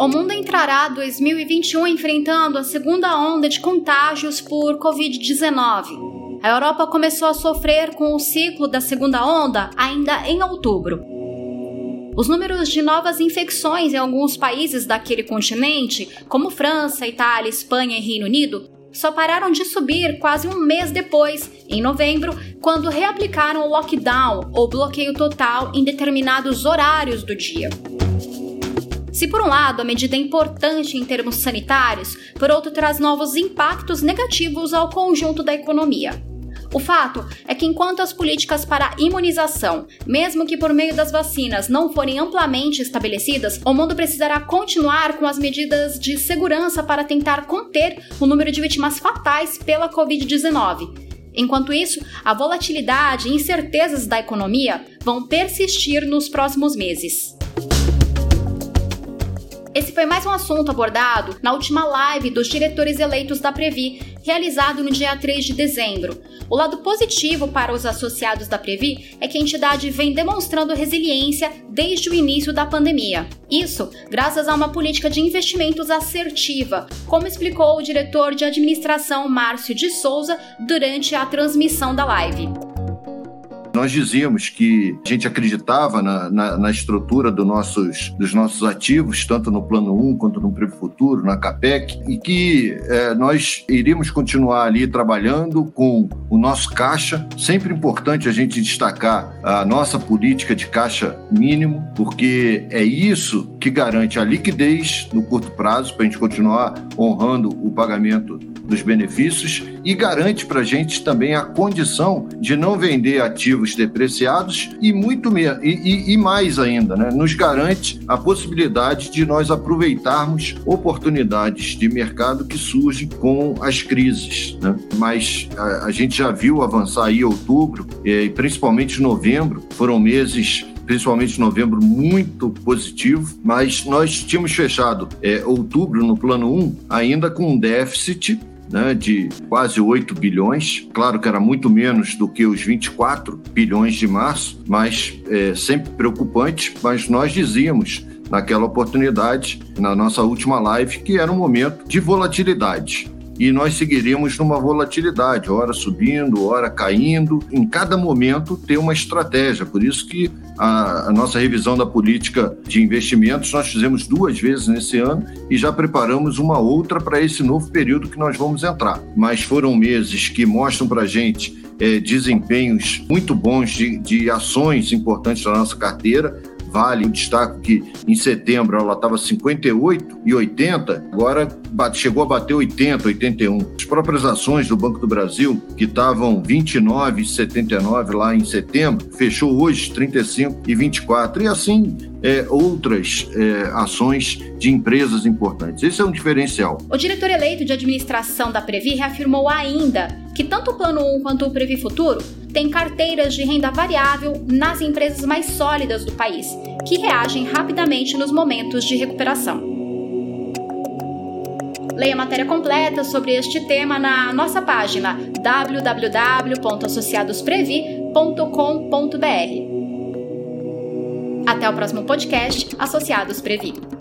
O mundo entrará 2021 enfrentando a segunda onda de contágios por Covid-19. A Europa começou a sofrer com o ciclo da segunda onda ainda em outubro. Os números de novas infecções em alguns países daquele continente, como França, Itália, Espanha e Reino Unido, só pararam de subir quase um mês depois, em novembro, quando reaplicaram o lockdown ou bloqueio total em determinados horários do dia. Se por um lado a medida é importante em termos sanitários, por outro traz novos impactos negativos ao conjunto da economia. O fato é que enquanto as políticas para imunização, mesmo que por meio das vacinas, não forem amplamente estabelecidas, o mundo precisará continuar com as medidas de segurança para tentar conter o número de vítimas fatais pela Covid-19. Enquanto isso, a volatilidade e incertezas da economia vão persistir nos próximos meses. Esse foi mais um assunto abordado na última live dos diretores eleitos da Previ, realizado no dia 3 de dezembro. O lado positivo para os associados da Previ é que a entidade vem demonstrando resiliência desde o início da pandemia. Isso graças a uma política de investimentos assertiva, como explicou o diretor de administração Márcio de Souza durante a transmissão da live. Nós dizíamos que a gente acreditava na, na, na estrutura do nossos, dos nossos ativos, tanto no Plano 1 quanto no Prevo Futuro, na CAPEC, e que é, nós iríamos continuar ali trabalhando com o nosso caixa. Sempre importante a gente destacar a nossa política de caixa mínimo, porque é isso que garante a liquidez no curto prazo, para a gente continuar honrando o pagamento dos benefícios e garante para a gente também a condição de não vender ativos depreciados e muito e, e, e mais ainda, né? nos garante a possibilidade de nós aproveitarmos oportunidades de mercado que surgem com as crises. Né? Mas a, a gente já viu avançar aí outubro e principalmente novembro, foram meses principalmente novembro, muito positivo, mas nós tínhamos fechado é, outubro no plano 1 ainda com um déficit né, de quase 8 bilhões. Claro que era muito menos do que os 24 bilhões de março, mas é, sempre preocupante. Mas nós dizíamos naquela oportunidade, na nossa última live, que era um momento de volatilidade e nós seguiríamos numa volatilidade, hora subindo, hora caindo. Em cada momento ter uma estratégia. Por isso que a, a, nossa revisão da política de investimentos nós fizemos duas vezes nesse ano e já preparamos uma outra para esse novo período que nós vamos entrar. Mas foram meses que mostram para a gente é, desempenhos muito bons de, de ações importantes da nossa carteira Vale, eu destaco que em setembro ela estava 58 e 80, agora chegou a bater 80, 81. As próprias ações do Banco do Brasil, que estavam 29 e 79 lá em setembro, fechou hoje 35 e 24. E assim é, outras é, ações de empresas importantes. Esse é um diferencial. O diretor eleito de administração da Previ reafirmou ainda que tanto o Plano 1 quanto o Previ Futuro têm carteiras de renda variável nas empresas mais sólidas do país, que reagem rapidamente nos momentos de recuperação. Leia a matéria completa sobre este tema na nossa página www.associadosprevi.com.br. Até o próximo podcast Associados Previ.